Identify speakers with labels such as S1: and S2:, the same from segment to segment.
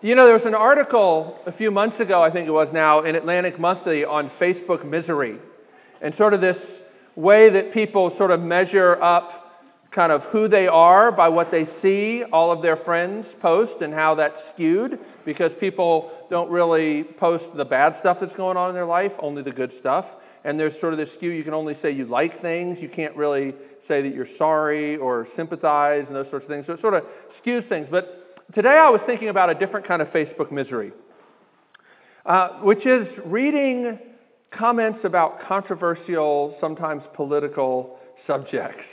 S1: You know, there was an article a few months ago, I think it was now, in Atlantic Monthly on Facebook misery and sort of this way that people sort of measure up kind of who they are by what they see all of their friends post and how that's skewed because people don't really post the bad stuff that's going on in their life, only the good stuff. And there's sort of this skew, you can only say you like things, you can't really say that you're sorry or sympathize and those sorts of things. So it sort of skews things. But today I was thinking about a different kind of Facebook misery, uh, which is reading comments about controversial, sometimes political subjects.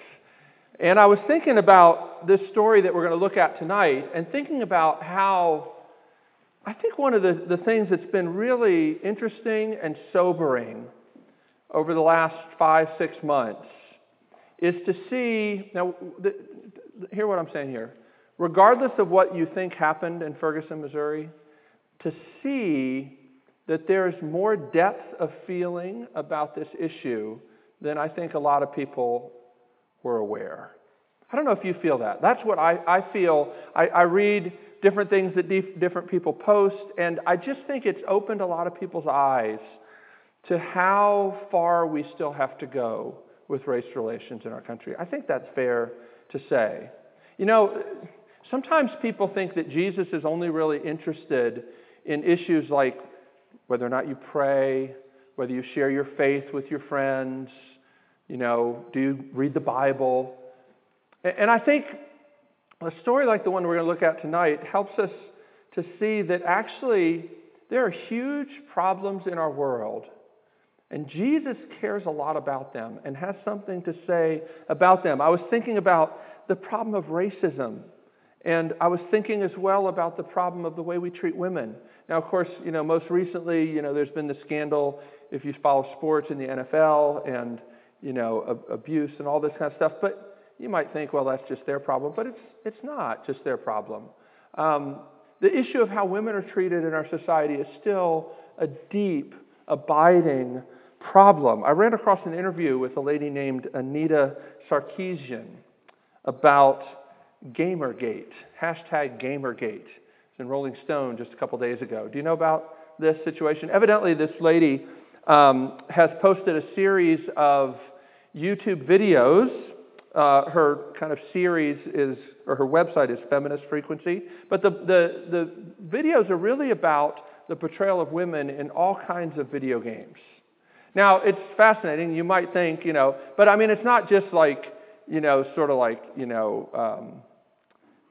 S1: And I was thinking about this story that we're going to look at tonight and thinking about how I think one of the, the things that's been really interesting and sobering over the last five, six months is to see now, the, hear what I'm saying here. Regardless of what you think happened in Ferguson, Missouri, to see that there's more depth of feeling about this issue than I think a lot of people were aware. I don't know if you feel that. That's what I, I feel. I, I read different things that dif- different people post, and I just think it's opened a lot of people's eyes to how far we still have to go with race relations in our country. I think that's fair to say. You know, sometimes people think that Jesus is only really interested in issues like whether or not you pray, whether you share your faith with your friends, you know, do you read the Bible? And I think a story like the one we're going to look at tonight helps us to see that actually there are huge problems in our world. And Jesus cares a lot about them and has something to say about them. I was thinking about the problem of racism. And I was thinking as well about the problem of the way we treat women. Now, of course, you know, most recently, you know, there's been the scandal, if you follow sports in the NFL, and, you know, abuse and all this kind of stuff. But you might think, well, that's just their problem, but it's, it's not just their problem. Um, the issue of how women are treated in our society is still a deep, abiding problem. I ran across an interview with a lady named Anita Sarkeesian about Gamergate, hashtag Gamergate. It's in Rolling Stone just a couple days ago. Do you know about this situation? Evidently, this lady um, has posted a series of YouTube videos uh, her kind of series is, or her website is Feminist Frequency. But the, the, the videos are really about the portrayal of women in all kinds of video games. Now, it's fascinating. You might think, you know, but I mean, it's not just like, you know, sort of like, you know, um,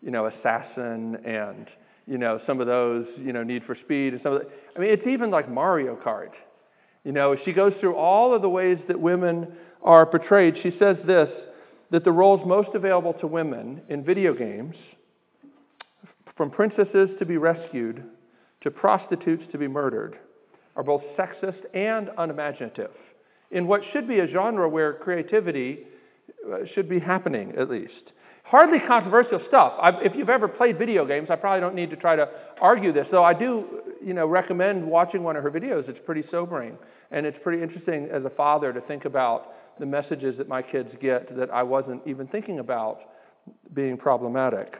S1: you know, Assassin and, you know, some of those, you know, Need for Speed and some of the, I mean, it's even like Mario Kart. You know, she goes through all of the ways that women are portrayed. She says this that the roles most available to women in video games, from princesses to be rescued to prostitutes to be murdered, are both sexist and unimaginative in what should be a genre where creativity uh, should be happening, at least. Hardly controversial stuff. I've, if you've ever played video games, I probably don't need to try to argue this, though I do you know, recommend watching one of her videos. It's pretty sobering, and it's pretty interesting as a father to think about the messages that my kids get that I wasn't even thinking about being problematic.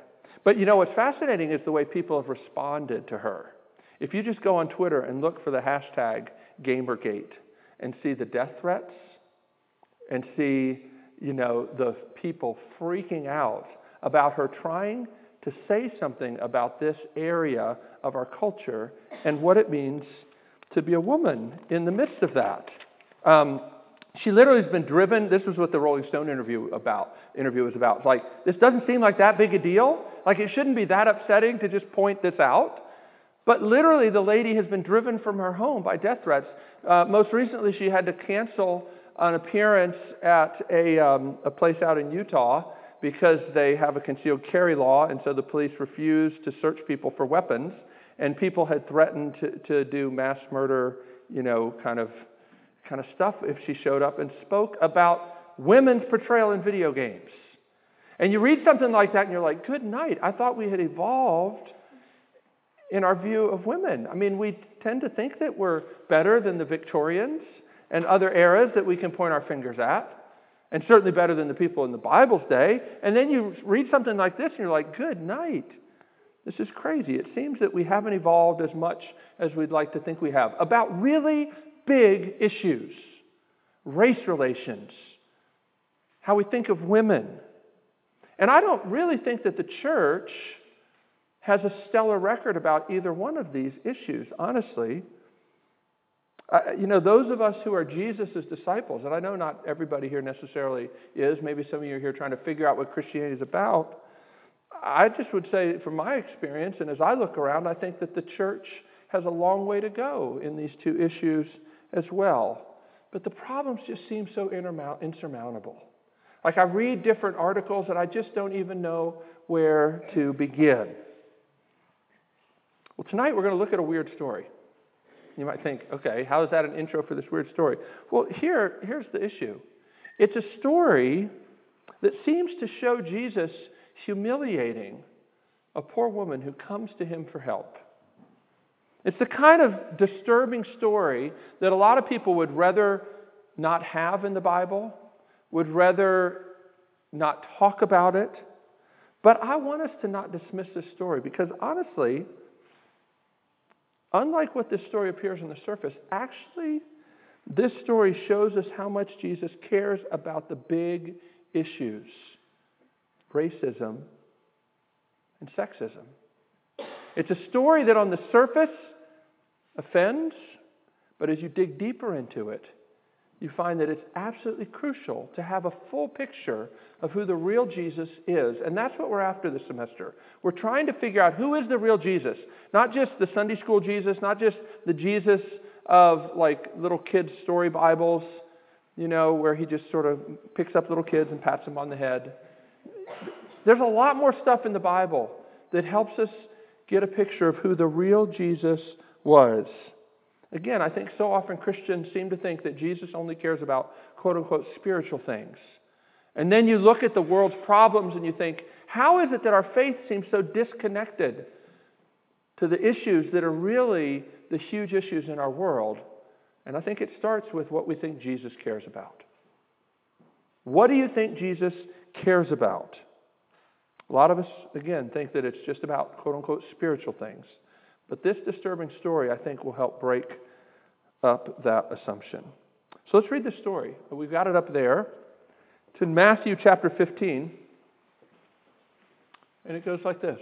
S1: But you know what's fascinating is the way people have responded to her. If you just go on Twitter and look for the hashtag Gamergate and see the death threats and see, you know, the people freaking out about her trying to say something about this area of our culture and what it means to be a woman in the midst of that. Um, she literally has been driven. This was what the Rolling Stone interview about interview was about. It's like this doesn't seem like that big a deal. Like it shouldn't be that upsetting to just point this out. But literally, the lady has been driven from her home by death threats. Uh, most recently, she had to cancel an appearance at a, um, a place out in Utah because they have a concealed carry law, and so the police refused to search people for weapons. And people had threatened to, to do mass murder, you know, kind of kind of stuff if she showed up and spoke about women's portrayal in video games. And you read something like that and you're like, good night. I thought we had evolved in our view of women. I mean, we tend to think that we're better than the Victorians and other eras that we can point our fingers at, and certainly better than the people in the Bible's day. And then you read something like this and you're like, good night. This is crazy. It seems that we haven't evolved as much as we'd like to think we have about really big issues race relations, how we think of women. And I don't really think that the church has a stellar record about either one of these issues, honestly. Uh, you know, those of us who are Jesus' disciples, and I know not everybody here necessarily is, maybe some of you are here trying to figure out what Christianity is about. I just would say, from my experience, and as I look around, I think that the church has a long way to go in these two issues as well. But the problems just seem so insurmountable. Like I read different articles and I just don't even know where to begin. Well, tonight we're going to look at a weird story. You might think, okay, how is that an intro for this weird story? Well, here, here's the issue it's a story that seems to show Jesus humiliating a poor woman who comes to him for help. It's the kind of disturbing story that a lot of people would rather not have in the Bible, would rather not talk about it. But I want us to not dismiss this story because honestly, unlike what this story appears on the surface, actually, this story shows us how much Jesus cares about the big issues racism and sexism. It's a story that on the surface offends, but as you dig deeper into it, you find that it's absolutely crucial to have a full picture of who the real Jesus is. And that's what we're after this semester. We're trying to figure out who is the real Jesus. Not just the Sunday school Jesus, not just the Jesus of like little kids' story Bibles, you know, where he just sort of picks up little kids and pats them on the head. There's a lot more stuff in the Bible that helps us get a picture of who the real Jesus was. Again, I think so often Christians seem to think that Jesus only cares about quote unquote spiritual things. And then you look at the world's problems and you think, how is it that our faith seems so disconnected to the issues that are really the huge issues in our world? And I think it starts with what we think Jesus cares about. What do you think Jesus cares about? A lot of us, again, think that it's just about quote unquote spiritual things. But this disturbing story, I think, will help break up that assumption. So let's read the story. We've got it up there. It's in Matthew chapter 15. And it goes like this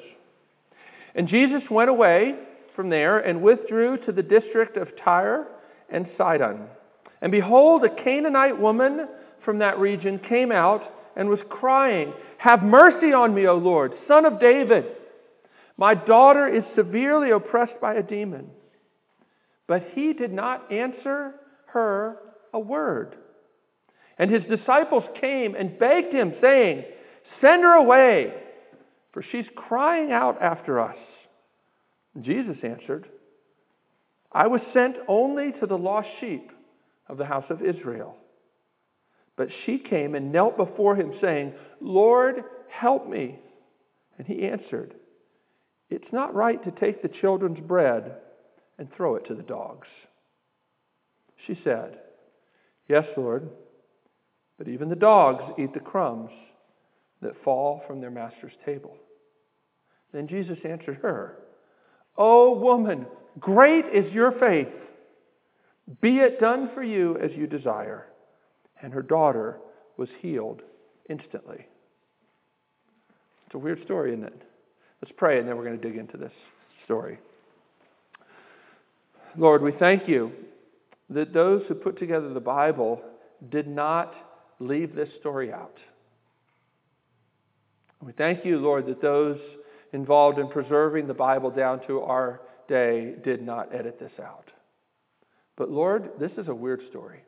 S1: And Jesus went away from there and withdrew to the district of Tyre and Sidon. And behold, a Canaanite woman from that region came out and was crying, Have mercy on me, O Lord, son of David. My daughter is severely oppressed by a demon. But he did not answer her a word. And his disciples came and begged him, saying, Send her away, for she's crying out after us. And Jesus answered, I was sent only to the lost sheep of the house of Israel. But she came and knelt before him, saying, Lord, help me. And he answered, It's not right to take the children's bread and throw it to the dogs. She said, Yes, Lord, but even the dogs eat the crumbs that fall from their master's table. Then Jesus answered her, O woman, great is your faith. Be it done for you as you desire and her daughter was healed instantly. It's a weird story, isn't it? Let's pray, and then we're going to dig into this story. Lord, we thank you that those who put together the Bible did not leave this story out. We thank you, Lord, that those involved in preserving the Bible down to our day did not edit this out. But Lord, this is a weird story.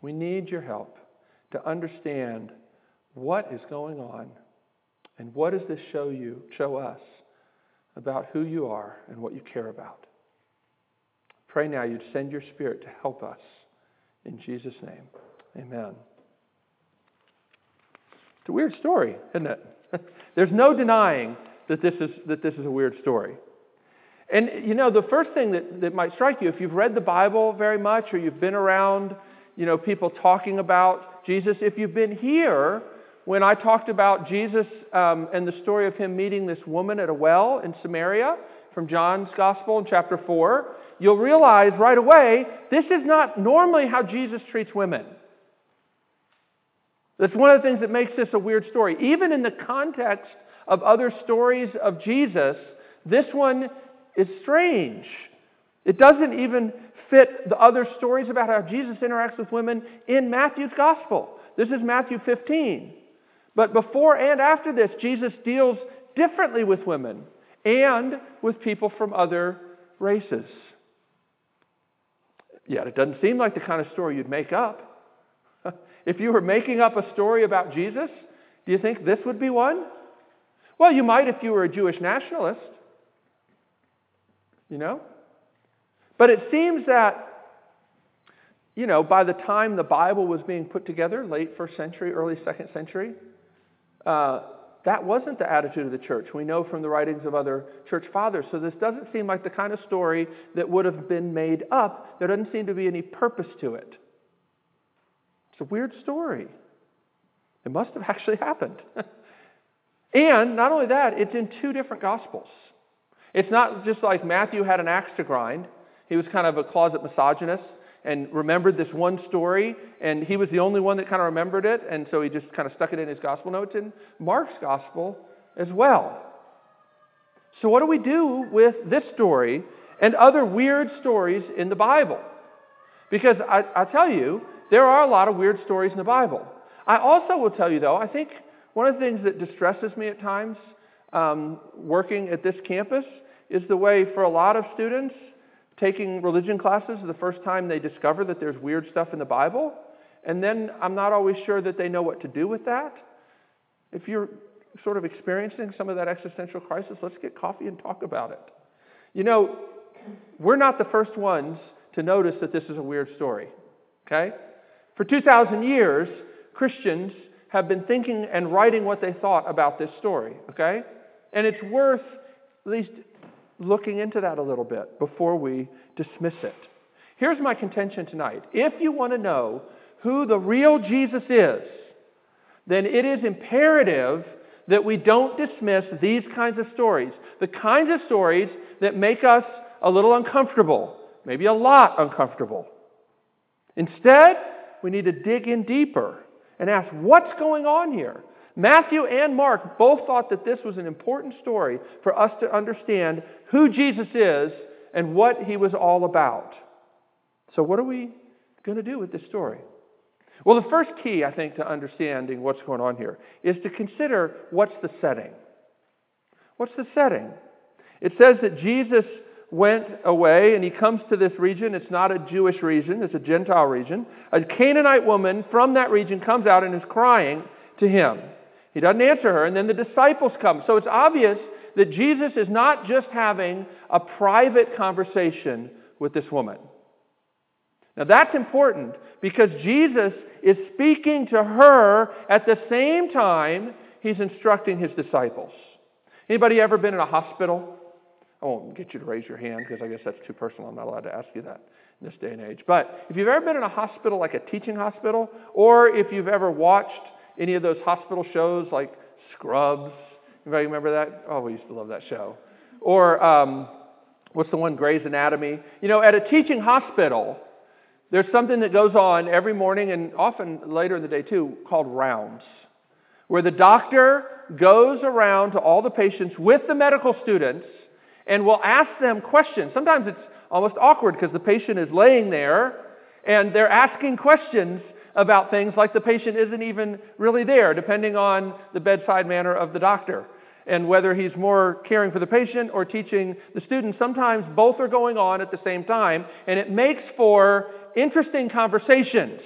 S1: We need your help to understand what is going on and what does this show you, show us about who you are and what you care about. Pray now you'd send your spirit to help us. In Jesus' name, amen. It's a weird story, isn't it? There's no denying that this is, that this is a weird story. And, you know, the first thing that, that might strike you, if you've read the Bible very much or you've been around you know, people talking about Jesus. If you've been here when I talked about Jesus um, and the story of him meeting this woman at a well in Samaria from John's Gospel in chapter 4, you'll realize right away this is not normally how Jesus treats women. That's one of the things that makes this a weird story. Even in the context of other stories of Jesus, this one is strange. It doesn't even fit the other stories about how Jesus interacts with women in Matthew's gospel. This is Matthew 15. But before and after this, Jesus deals differently with women and with people from other races. Yet it doesn't seem like the kind of story you'd make up. if you were making up a story about Jesus, do you think this would be one? Well, you might if you were a Jewish nationalist. You know? But it seems that, you know, by the time the Bible was being put together, late first century, early second century, uh, that wasn't the attitude of the church. We know from the writings of other church fathers. So this doesn't seem like the kind of story that would have been made up. There doesn't seem to be any purpose to it. It's a weird story. It must have actually happened. and not only that, it's in two different gospels. It's not just like Matthew had an axe to grind. He was kind of a closet misogynist and remembered this one story, and he was the only one that kind of remembered it, and so he just kind of stuck it in his gospel notes in Mark's gospel as well. So, what do we do with this story and other weird stories in the Bible? Because I, I tell you, there are a lot of weird stories in the Bible. I also will tell you, though, I think one of the things that distresses me at times um, working at this campus is the way, for a lot of students, taking religion classes the first time they discover that there's weird stuff in the Bible, and then I'm not always sure that they know what to do with that. If you're sort of experiencing some of that existential crisis, let's get coffee and talk about it. You know, we're not the first ones to notice that this is a weird story, okay? For 2,000 years, Christians have been thinking and writing what they thought about this story, okay? And it's worth at least looking into that a little bit before we dismiss it. Here's my contention tonight. If you want to know who the real Jesus is, then it is imperative that we don't dismiss these kinds of stories. The kinds of stories that make us a little uncomfortable, maybe a lot uncomfortable. Instead, we need to dig in deeper and ask what's going on here? Matthew and Mark both thought that this was an important story for us to understand who Jesus is and what he was all about. So, what are we going to do with this story? Well, the first key, I think, to understanding what's going on here is to consider what's the setting. What's the setting? It says that Jesus went away and he comes to this region. It's not a Jewish region, it's a Gentile region. A Canaanite woman from that region comes out and is crying to him. He doesn't answer her, and then the disciples come. So it's obvious that Jesus is not just having a private conversation with this woman. Now that's important because Jesus is speaking to her at the same time he's instructing his disciples. Anybody ever been in a hospital? I won't get you to raise your hand because I guess that's too personal. I'm not allowed to ask you that in this day and age. But if you've ever been in a hospital, like a teaching hospital, or if you've ever watched any of those hospital shows like Scrubs? Anybody remember that? Oh, we used to love that show. Or um, what's the one, Grey's Anatomy? You know, at a teaching hospital, there's something that goes on every morning and often later in the day too called rounds, where the doctor goes around to all the patients with the medical students and will ask them questions. Sometimes it's almost awkward because the patient is laying there and they're asking questions about things like the patient isn't even really there, depending on the bedside manner of the doctor. And whether he's more caring for the patient or teaching the student, sometimes both are going on at the same time, and it makes for interesting conversations.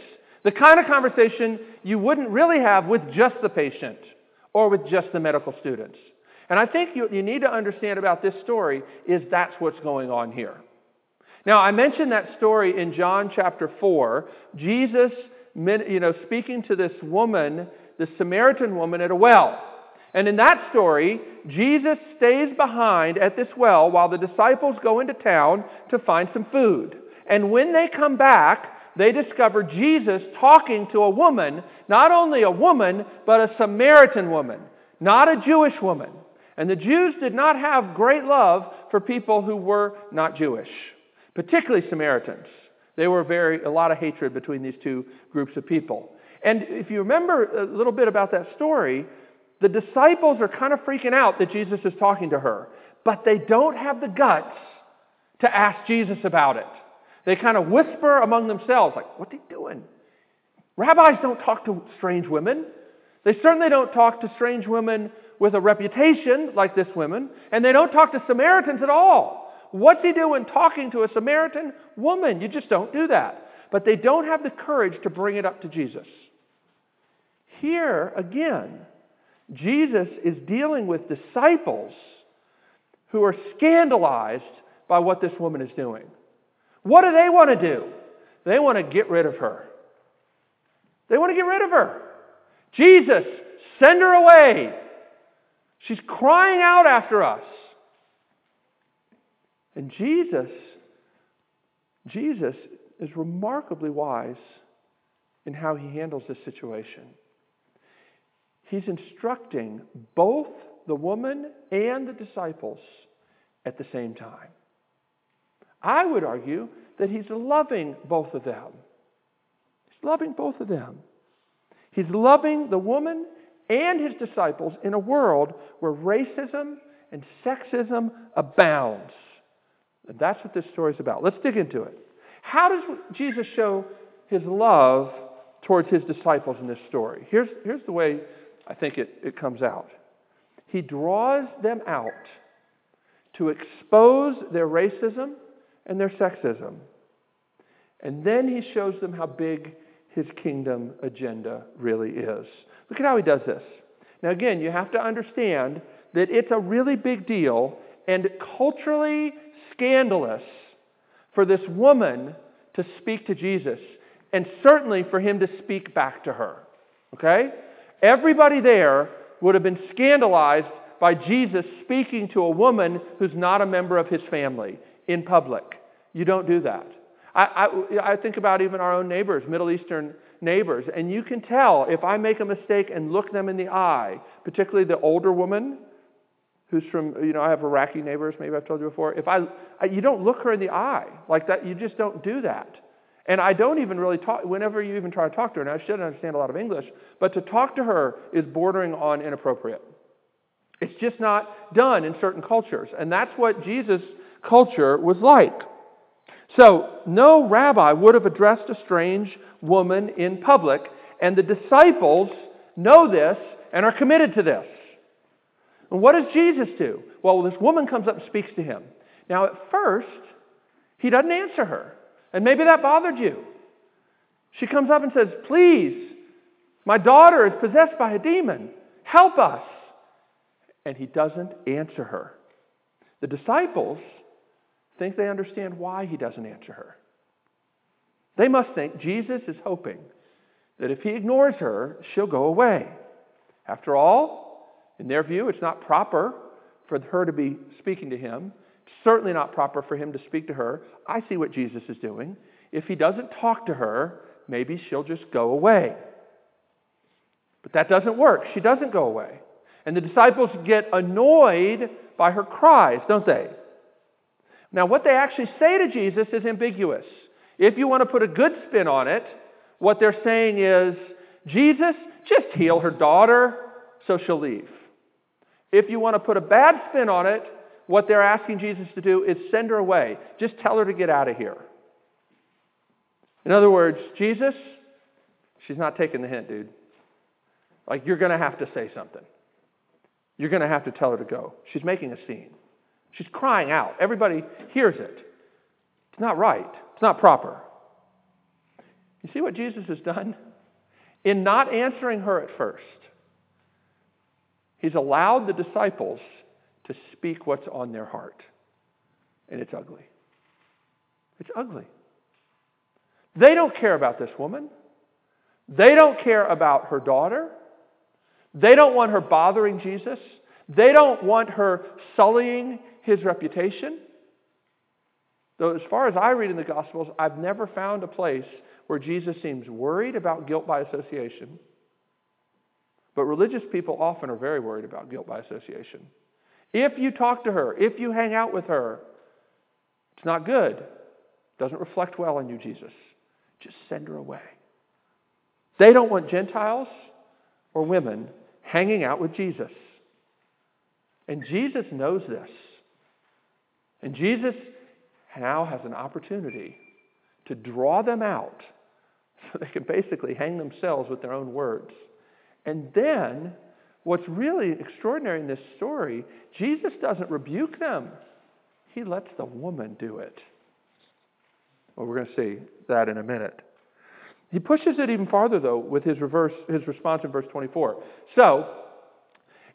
S1: The kind of conversation you wouldn't really have with just the patient or with just the medical students. And I think you, you need to understand about this story is that's what's going on here. Now, I mentioned that story in John chapter 4. Jesus you know, speaking to this woman, the Samaritan woman at a well. And in that story, Jesus stays behind at this well while the disciples go into town to find some food. And when they come back, they discover Jesus talking to a woman, not only a woman, but a Samaritan woman, not a Jewish woman. And the Jews did not have great love for people who were not Jewish, particularly Samaritans. They were very, a lot of hatred between these two groups of people. And if you remember a little bit about that story, the disciples are kind of freaking out that Jesus is talking to her, but they don't have the guts to ask Jesus about it. They kind of whisper among themselves, like, what are they doing? Rabbis don't talk to strange women. They certainly don't talk to strange women with a reputation like this woman, and they don't talk to Samaritans at all. What's he doing talking to a Samaritan woman? You just don't do that. But they don't have the courage to bring it up to Jesus. Here, again, Jesus is dealing with disciples who are scandalized by what this woman is doing. What do they want to do? They want to get rid of her. They want to get rid of her. Jesus, send her away. She's crying out after us. And Jesus, Jesus is remarkably wise in how he handles this situation. He's instructing both the woman and the disciples at the same time. I would argue that he's loving both of them. He's loving both of them. He's loving the woman and his disciples in a world where racism and sexism abounds. And that's what this story is about. Let's dig into it. How does Jesus show his love towards his disciples in this story? Here's, here's the way I think it, it comes out. He draws them out to expose their racism and their sexism. And then he shows them how big his kingdom agenda really is. Look at how he does this. Now, again, you have to understand that it's a really big deal and culturally scandalous for this woman to speak to Jesus, and certainly for him to speak back to her. Okay? Everybody there would have been scandalized by Jesus speaking to a woman who's not a member of his family in public. You don't do that. I, I, I, think about even our own neighbors, Middle Eastern neighbors, and you can tell if I make a mistake and look them in the eye, particularly the older woman who's from, you know, I have Iraqi neighbors, maybe I've told you before. If I, I you don't look her in the eye like that, you just don't do that. And I don't even really talk, whenever you even try to talk to her, and I should understand a lot of English, but to talk to her is bordering on inappropriate. It's just not done in certain cultures. And that's what Jesus' culture was like. So, no rabbi would have addressed a strange woman in public, and the disciples know this and are committed to this. And what does Jesus do? Well, this woman comes up and speaks to him. Now, at first, he doesn't answer her. And maybe that bothered you. She comes up and says, Please, my daughter is possessed by a demon. Help us. And he doesn't answer her. The disciples think they understand why he doesn't answer her. They must think Jesus is hoping that if he ignores her, she'll go away. After all, in their view, it's not proper for her to be speaking to him. It's certainly not proper for him to speak to her. I see what Jesus is doing. If he doesn't talk to her, maybe she'll just go away. But that doesn't work. She doesn't go away. And the disciples get annoyed by her cries, don't they? Now, what they actually say to Jesus is ambiguous. If you want to put a good spin on it, what they're saying is, Jesus, just heal her daughter so she'll leave. If you want to put a bad spin on it, what they're asking Jesus to do is send her away. Just tell her to get out of here. In other words, Jesus, she's not taking the hint, dude. Like, you're going to have to say something. You're going to have to tell her to go. She's making a scene. She's crying out. Everybody hears it. It's not right, it's not proper. You see what Jesus has done? In not answering her at first, he's allowed the disciples to speak what's on their heart. And it's ugly. It's ugly. They don't care about this woman. They don't care about her daughter. They don't want her bothering Jesus. They don't want her sullying his reputation. Though, as far as I read in the Gospels, I've never found a place where Jesus seems worried about guilt by association. But religious people often are very worried about guilt by association. If you talk to her, if you hang out with her, it's not good. It Doesn't reflect well on you, Jesus. Just send her away. They don't want Gentiles or women hanging out with Jesus. And Jesus knows this. And Jesus now has an opportunity to draw them out so they can basically hang themselves with their own words. And then, what's really extraordinary in this story, Jesus doesn't rebuke them, he lets the woman do it. Well, we're going to see that in a minute. He pushes it even farther, though, with his, reverse, his response in verse 24. So,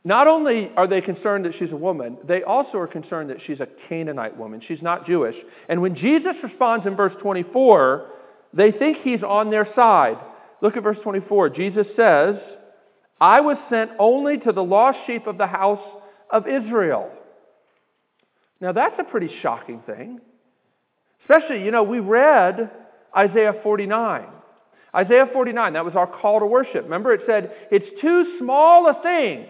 S1: not only are they concerned that she's a woman, they also are concerned that she's a Canaanite woman. She's not Jewish. And when Jesus responds in verse 24, they think he's on their side. Look at verse 24. Jesus says, I was sent only to the lost sheep of the house of Israel. Now, that's a pretty shocking thing. Especially, you know, we read Isaiah 49. Isaiah 49, that was our call to worship. Remember, it said, It's too small a thing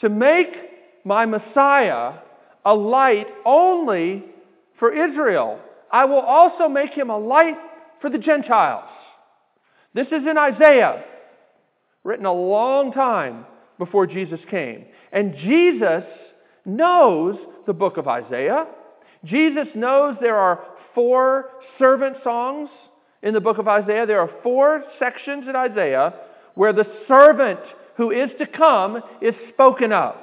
S1: to make my Messiah a light only for Israel. I will also make him a light for the Gentiles. This is in Isaiah, written a long time before Jesus came. And Jesus knows the book of Isaiah. Jesus knows there are four servant songs in the book of Isaiah. There are four sections in Isaiah where the servant who is to come is spoken of.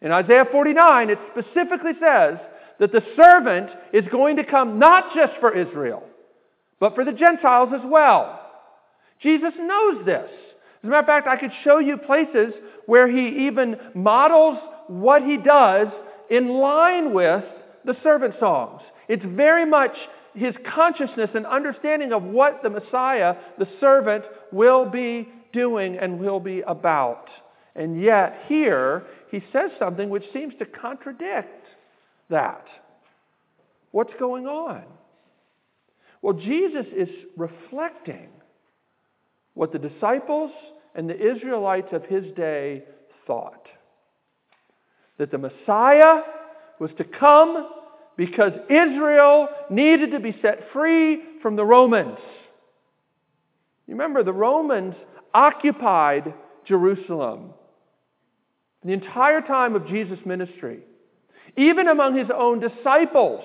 S1: In Isaiah 49, it specifically says that the servant is going to come not just for Israel, but for the Gentiles as well. Jesus knows this. As a matter of fact, I could show you places where he even models what he does in line with the servant songs. It's very much his consciousness and understanding of what the Messiah, the servant, will be doing and will be about. And yet, here, he says something which seems to contradict that. What's going on? Well, Jesus is reflecting what the disciples and the Israelites of his day thought that the Messiah was to come because Israel needed to be set free from the Romans. You remember, the Romans occupied Jerusalem the entire time of Jesus' ministry. Even among his own disciples,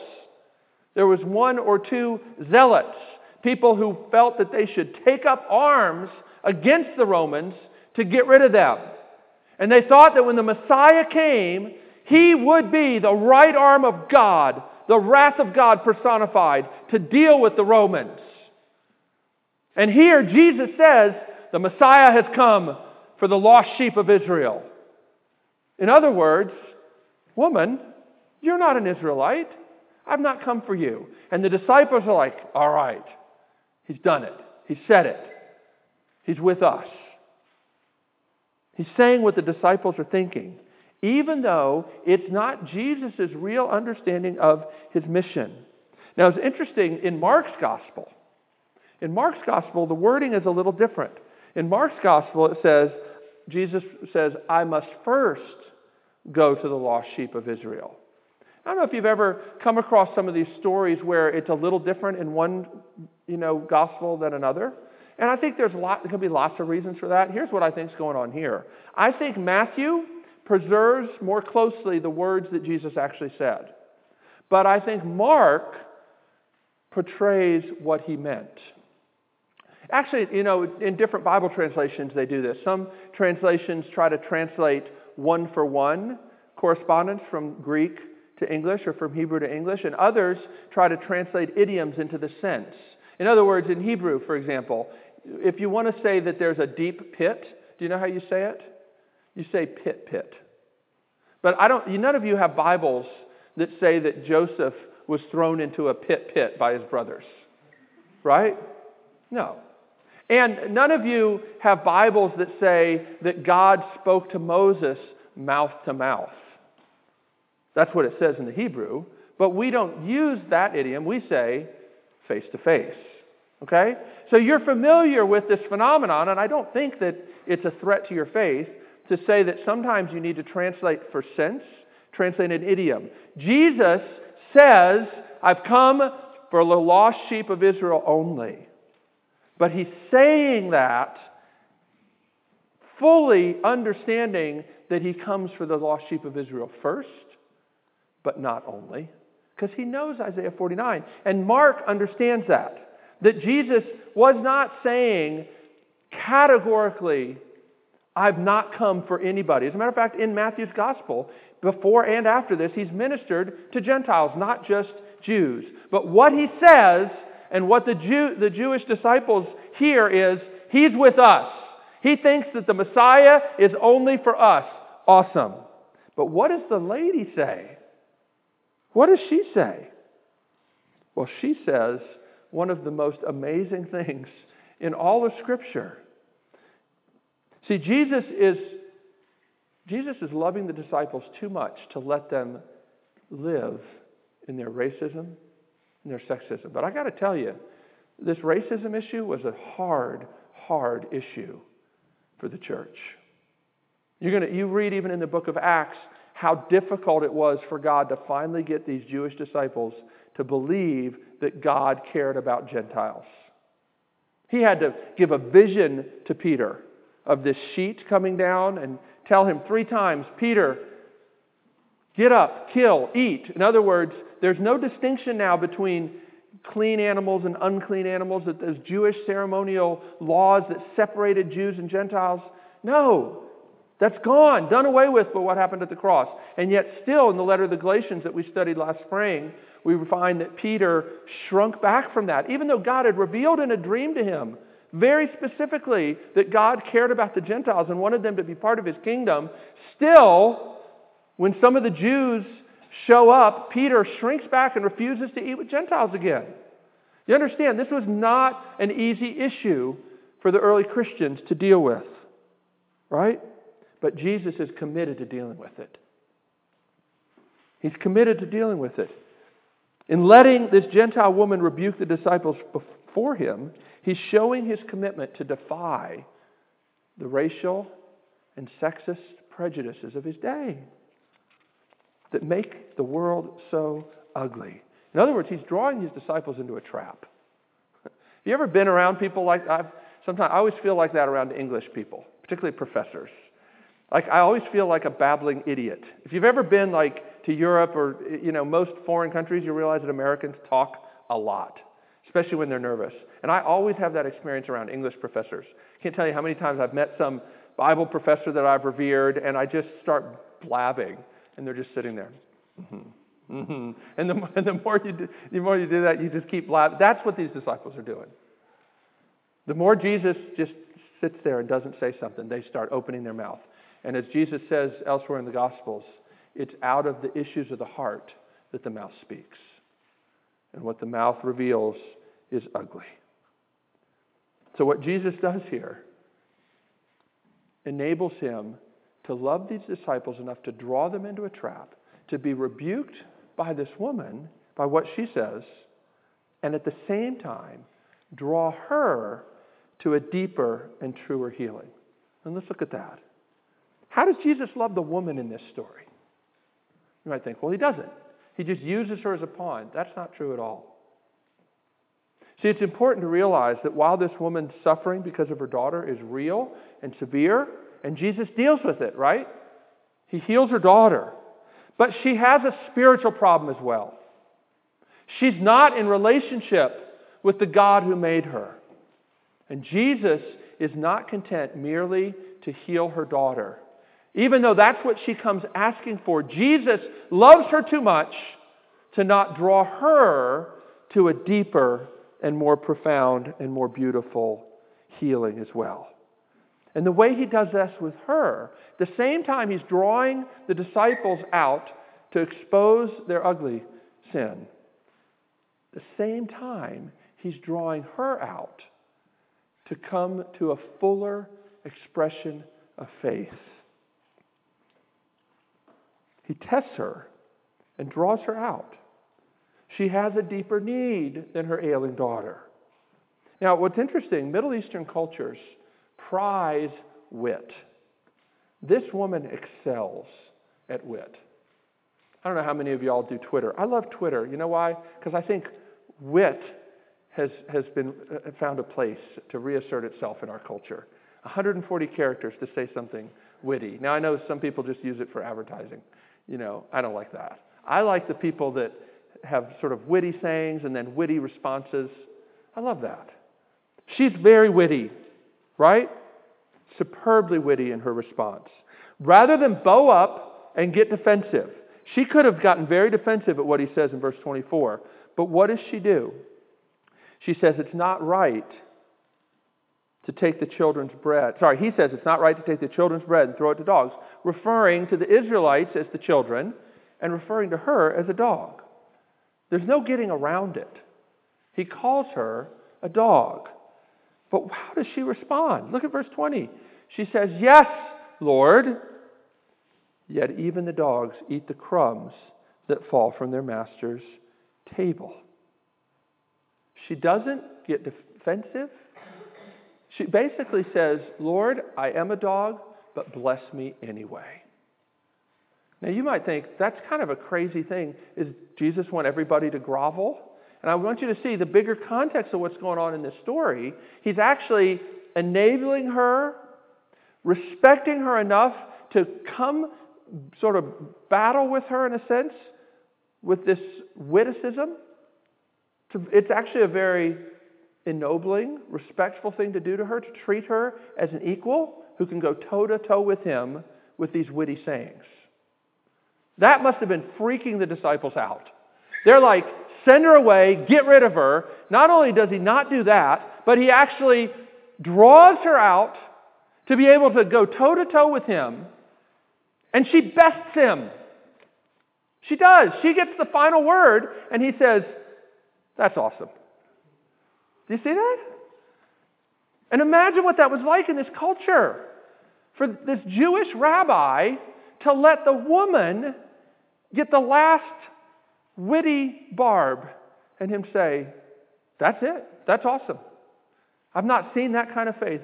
S1: there was one or two zealots, people who felt that they should take up arms against the Romans to get rid of them. And they thought that when the Messiah came, he would be the right arm of God, the wrath of God personified, to deal with the Romans. And here Jesus says, the Messiah has come for the lost sheep of Israel. In other words, woman, you're not an Israelite. I've not come for you. And the disciples are like, all right, he's done it. He said it. He's with us. He's saying what the disciples are thinking even though it's not Jesus' real understanding of his mission. Now, it's interesting in Mark's gospel. In Mark's gospel, the wording is a little different. In Mark's gospel, it says, Jesus says, I must first go to the lost sheep of Israel. I don't know if you've ever come across some of these stories where it's a little different in one, you know, gospel than another. And I think there's a lot, there could be lots of reasons for that. Here's what I think is going on here. I think Matthew preserves more closely the words that Jesus actually said. But I think Mark portrays what he meant. Actually, you know, in different Bible translations, they do this. Some translations try to translate one for one correspondence from Greek to English or from Hebrew to English, and others try to translate idioms into the sense. In other words, in Hebrew, for example, if you want to say that there's a deep pit, do you know how you say it? You say pit, pit. But I don't, none of you have Bibles that say that Joseph was thrown into a pit, pit by his brothers. Right? No. And none of you have Bibles that say that God spoke to Moses mouth to mouth. That's what it says in the Hebrew. But we don't use that idiom. We say face to face. Okay? So you're familiar with this phenomenon, and I don't think that it's a threat to your faith to say that sometimes you need to translate for sense, translate an idiom. Jesus says, I've come for the lost sheep of Israel only. But he's saying that fully understanding that he comes for the lost sheep of Israel first, but not only. Because he knows Isaiah 49. And Mark understands that. That Jesus was not saying categorically, I've not come for anybody. As a matter of fact, in Matthew's gospel, before and after this, he's ministered to Gentiles, not just Jews. But what he says and what the, Jew, the Jewish disciples hear is, He's with us. He thinks that the Messiah is only for us. Awesome. But what does the lady say? What does she say? Well, she says one of the most amazing things in all of Scripture. See, Jesus is, Jesus is loving the disciples too much to let them live in their racism and their sexism. But I got to tell you, this racism issue was a hard, hard issue for the church. You're gonna, you read even in the book of Acts how difficult it was for God to finally get these Jewish disciples to believe that God cared about Gentiles. He had to give a vision to Peter of this sheet coming down and tell him three times, Peter, get up, kill, eat. In other words, there's no distinction now between clean animals and unclean animals, that those Jewish ceremonial laws that separated Jews and Gentiles. No, that's gone, done away with by what happened at the cross. And yet, still, in the letter of the Galatians that we studied last spring, we find that Peter shrunk back from that, even though God had revealed in a dream to him very specifically that God cared about the Gentiles and wanted them to be part of his kingdom. Still, when some of the Jews show up, Peter shrinks back and refuses to eat with Gentiles again. You understand, this was not an easy issue for the early Christians to deal with, right? But Jesus is committed to dealing with it. He's committed to dealing with it. In letting this Gentile woman rebuke the disciples before him, he's showing his commitment to defy the racial and sexist prejudices of his day that make the world so ugly. In other words, he's drawing his disciples into a trap. Have you ever been around people like I've sometimes I always feel like that around English people, particularly professors. Like I always feel like a babbling idiot. If you've ever been like to Europe or you know most foreign countries, you realize that Americans talk a lot, especially when they're nervous. And I always have that experience around English professors. Can't tell you how many times I've met some Bible professor that I've revered, and I just start blabbing and they're just sitting there. Mm-hmm. Mm-hmm. And, the, and the, more you do, the more you do that, you just keep laughing. That's what these disciples are doing. The more Jesus just sits there and doesn't say something, they start opening their mouth. And as Jesus says elsewhere in the Gospels, it's out of the issues of the heart that the mouth speaks. And what the mouth reveals is ugly. So, what Jesus does here enables him to love these disciples enough to draw them into a trap, to be rebuked by this woman, by what she says, and at the same time, draw her to a deeper and truer healing. And let's look at that. How does Jesus love the woman in this story? You might think, well, he doesn't. He just uses her as a pawn. That's not true at all. See, it's important to realize that while this woman's suffering because of her daughter is real and severe, and Jesus deals with it, right? He heals her daughter. But she has a spiritual problem as well. She's not in relationship with the God who made her. And Jesus is not content merely to heal her daughter. Even though that's what she comes asking for, Jesus loves her too much to not draw her to a deeper and more profound and more beautiful healing as well. And the way he does this with her, the same time he's drawing the disciples out to expose their ugly sin, the same time he's drawing her out to come to a fuller expression of faith. He tests her and draws her out, She has a deeper need than her ailing daughter. Now, what's interesting, Middle Eastern cultures prize wit. This woman excels at wit. I don't know how many of y'all do Twitter. I love Twitter. You know why? Because I think wit has, has been uh, found a place to reassert itself in our culture. 140 characters to say something witty. Now, I know some people just use it for advertising. You know, I don't like that. I like the people that have sort of witty sayings and then witty responses. I love that. She's very witty, right? Superbly witty in her response. Rather than bow up and get defensive, she could have gotten very defensive at what he says in verse 24. But what does she do? She says it's not right to take the children's bread. Sorry, he says it's not right to take the children's bread and throw it to dogs, referring to the Israelites as the children and referring to her as a dog. There's no getting around it. He calls her a dog. But how does she respond? Look at verse 20. She says, Yes, Lord. Yet even the dogs eat the crumbs that fall from their master's table. She doesn't get defensive. She basically says, Lord, I am a dog, but bless me anyway. Now you might think that's kind of a crazy thing. Is Jesus want everybody to grovel? And I want you to see the bigger context of what's going on in this story. He's actually enabling her, respecting her enough to come sort of battle with her in a sense with this witticism. It's actually a very ennobling, respectful thing to do to her, to treat her as an equal who can go toe to toe with him with these witty sayings. That must have been freaking the disciples out. They're like, send her away, get rid of her. Not only does he not do that, but he actually draws her out to be able to go toe to toe with him, and she bests him. She does. She gets the final word, and he says, That's awesome. Do you see that? And imagine what that was like in this culture. For this Jewish rabbi to let the woman get the last witty barb and him say, That's it. That's awesome. I've not seen that kind of faith.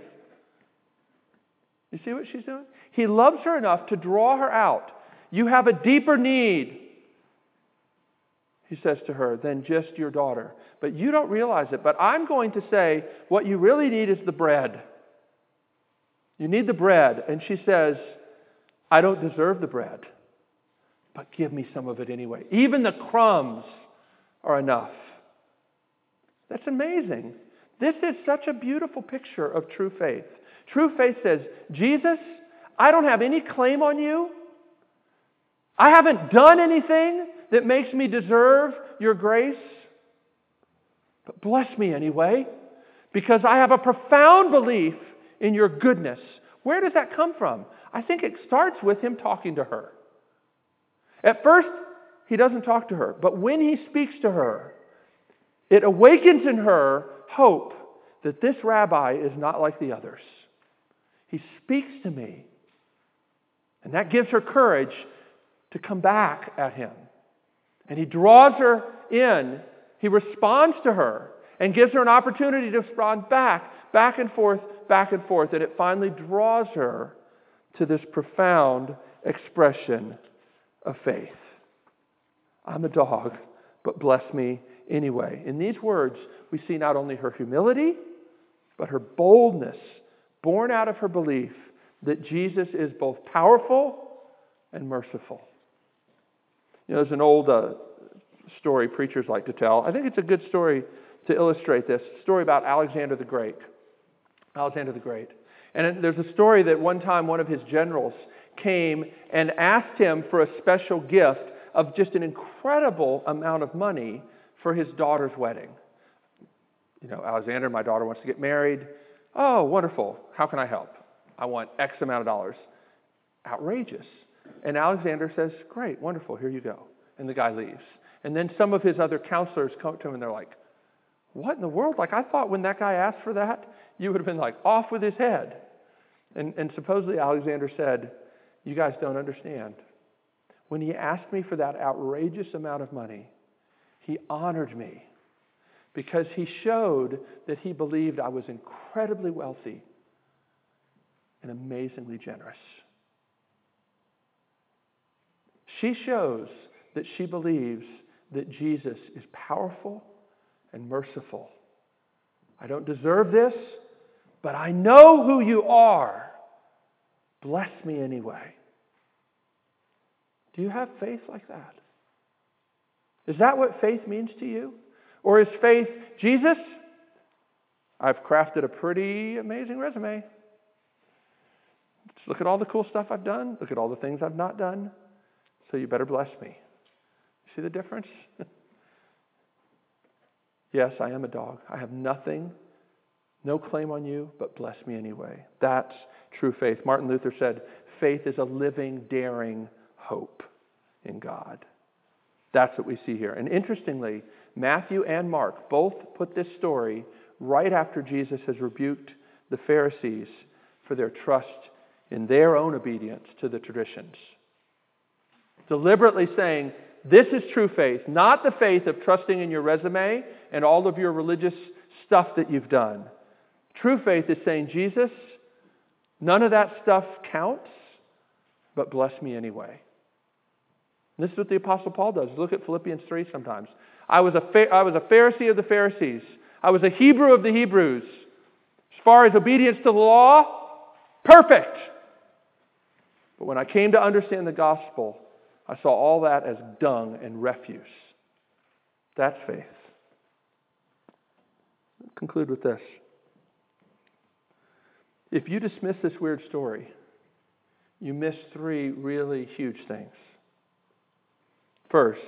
S1: You see what she's doing? He loves her enough to draw her out. You have a deeper need he says to her, than just your daughter. But you don't realize it. But I'm going to say what you really need is the bread. You need the bread. And she says, I don't deserve the bread, but give me some of it anyway. Even the crumbs are enough. That's amazing. This is such a beautiful picture of true faith. True faith says, Jesus, I don't have any claim on you. I haven't done anything that makes me deserve your grace. But bless me anyway, because I have a profound belief in your goodness. Where does that come from? I think it starts with him talking to her. At first, he doesn't talk to her, but when he speaks to her, it awakens in her hope that this rabbi is not like the others. He speaks to me, and that gives her courage to come back at him. And he draws her in. He responds to her and gives her an opportunity to respond back, back and forth, back and forth. And it finally draws her to this profound expression of faith. I'm a dog, but bless me anyway. In these words, we see not only her humility, but her boldness, born out of her belief that Jesus is both powerful and merciful. Know, there's an old uh, story preachers like to tell. I think it's a good story to illustrate this. story about Alexander the Great. Alexander the Great. And there's a story that one time one of his generals came and asked him for a special gift of just an incredible amount of money for his daughter's wedding. You know, Alexander, my daughter wants to get married. Oh, wonderful. How can I help? I want X amount of dollars. Outrageous. And Alexander says, Great, wonderful, here you go. And the guy leaves. And then some of his other counselors come to him and they're like, What in the world? Like, I thought when that guy asked for that, you would have been like off with his head. And, and supposedly Alexander said, You guys don't understand. When he asked me for that outrageous amount of money, He honored me because he showed that he believed I was incredibly wealthy and amazingly generous. She shows that she believes that Jesus is powerful and merciful. I don't deserve this, but I know who you are. Bless me anyway. Do you have faith like that? Is that what faith means to you? Or is faith, Jesus, I've crafted a pretty amazing resume. Just look at all the cool stuff I've done. Look at all the things I've not done. So you better bless me. See the difference? yes, I am a dog. I have nothing, no claim on you, but bless me anyway. That's true faith. Martin Luther said, faith is a living, daring hope in God. That's what we see here. And interestingly, Matthew and Mark both put this story right after Jesus has rebuked the Pharisees for their trust in their own obedience to the traditions. Deliberately saying, this is true faith, not the faith of trusting in your resume and all of your religious stuff that you've done. True faith is saying, Jesus, none of that stuff counts, but bless me anyway. And this is what the Apostle Paul does. Look at Philippians 3 sometimes. I was, a I was a Pharisee of the Pharisees, I was a Hebrew of the Hebrews. As far as obedience to the law, perfect. But when I came to understand the gospel, I saw all that as dung and refuse. That's faith. I'll conclude with this. If you dismiss this weird story, you miss three really huge things. First,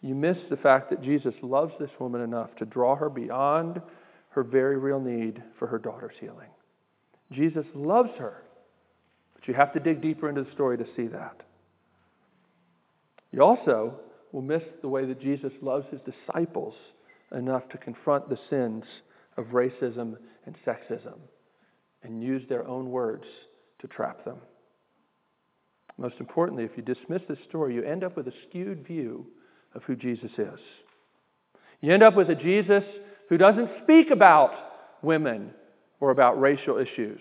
S1: you miss the fact that Jesus loves this woman enough to draw her beyond her very real need for her daughter's healing. Jesus loves her, but you have to dig deeper into the story to see that. You also will miss the way that Jesus loves his disciples enough to confront the sins of racism and sexism and use their own words to trap them. Most importantly, if you dismiss this story, you end up with a skewed view of who Jesus is. You end up with a Jesus who doesn't speak about women or about racial issues.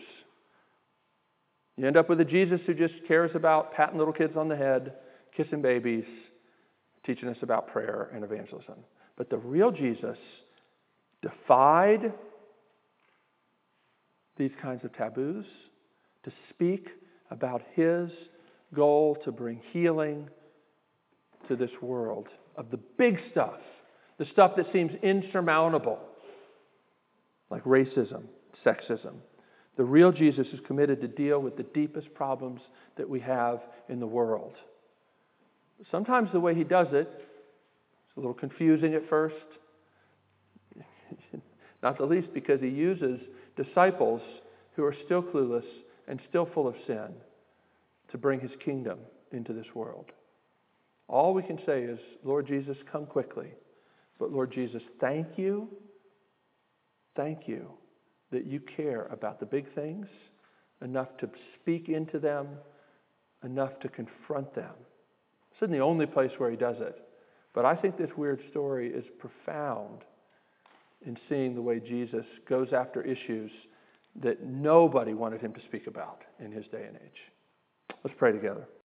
S1: You end up with a Jesus who just cares about patting little kids on the head kissing babies, teaching us about prayer and evangelism. But the real Jesus defied these kinds of taboos to speak about his goal to bring healing to this world of the big stuff, the stuff that seems insurmountable, like racism, sexism. The real Jesus is committed to deal with the deepest problems that we have in the world. Sometimes the way he does it is a little confusing at first, not the least because he uses disciples who are still clueless and still full of sin to bring his kingdom into this world. All we can say is, Lord Jesus, come quickly. But Lord Jesus, thank you, thank you that you care about the big things enough to speak into them, enough to confront them. This isn't the only place where he does it. But I think this weird story is profound in seeing the way Jesus goes after issues that nobody wanted him to speak about in his day and age. Let's pray together.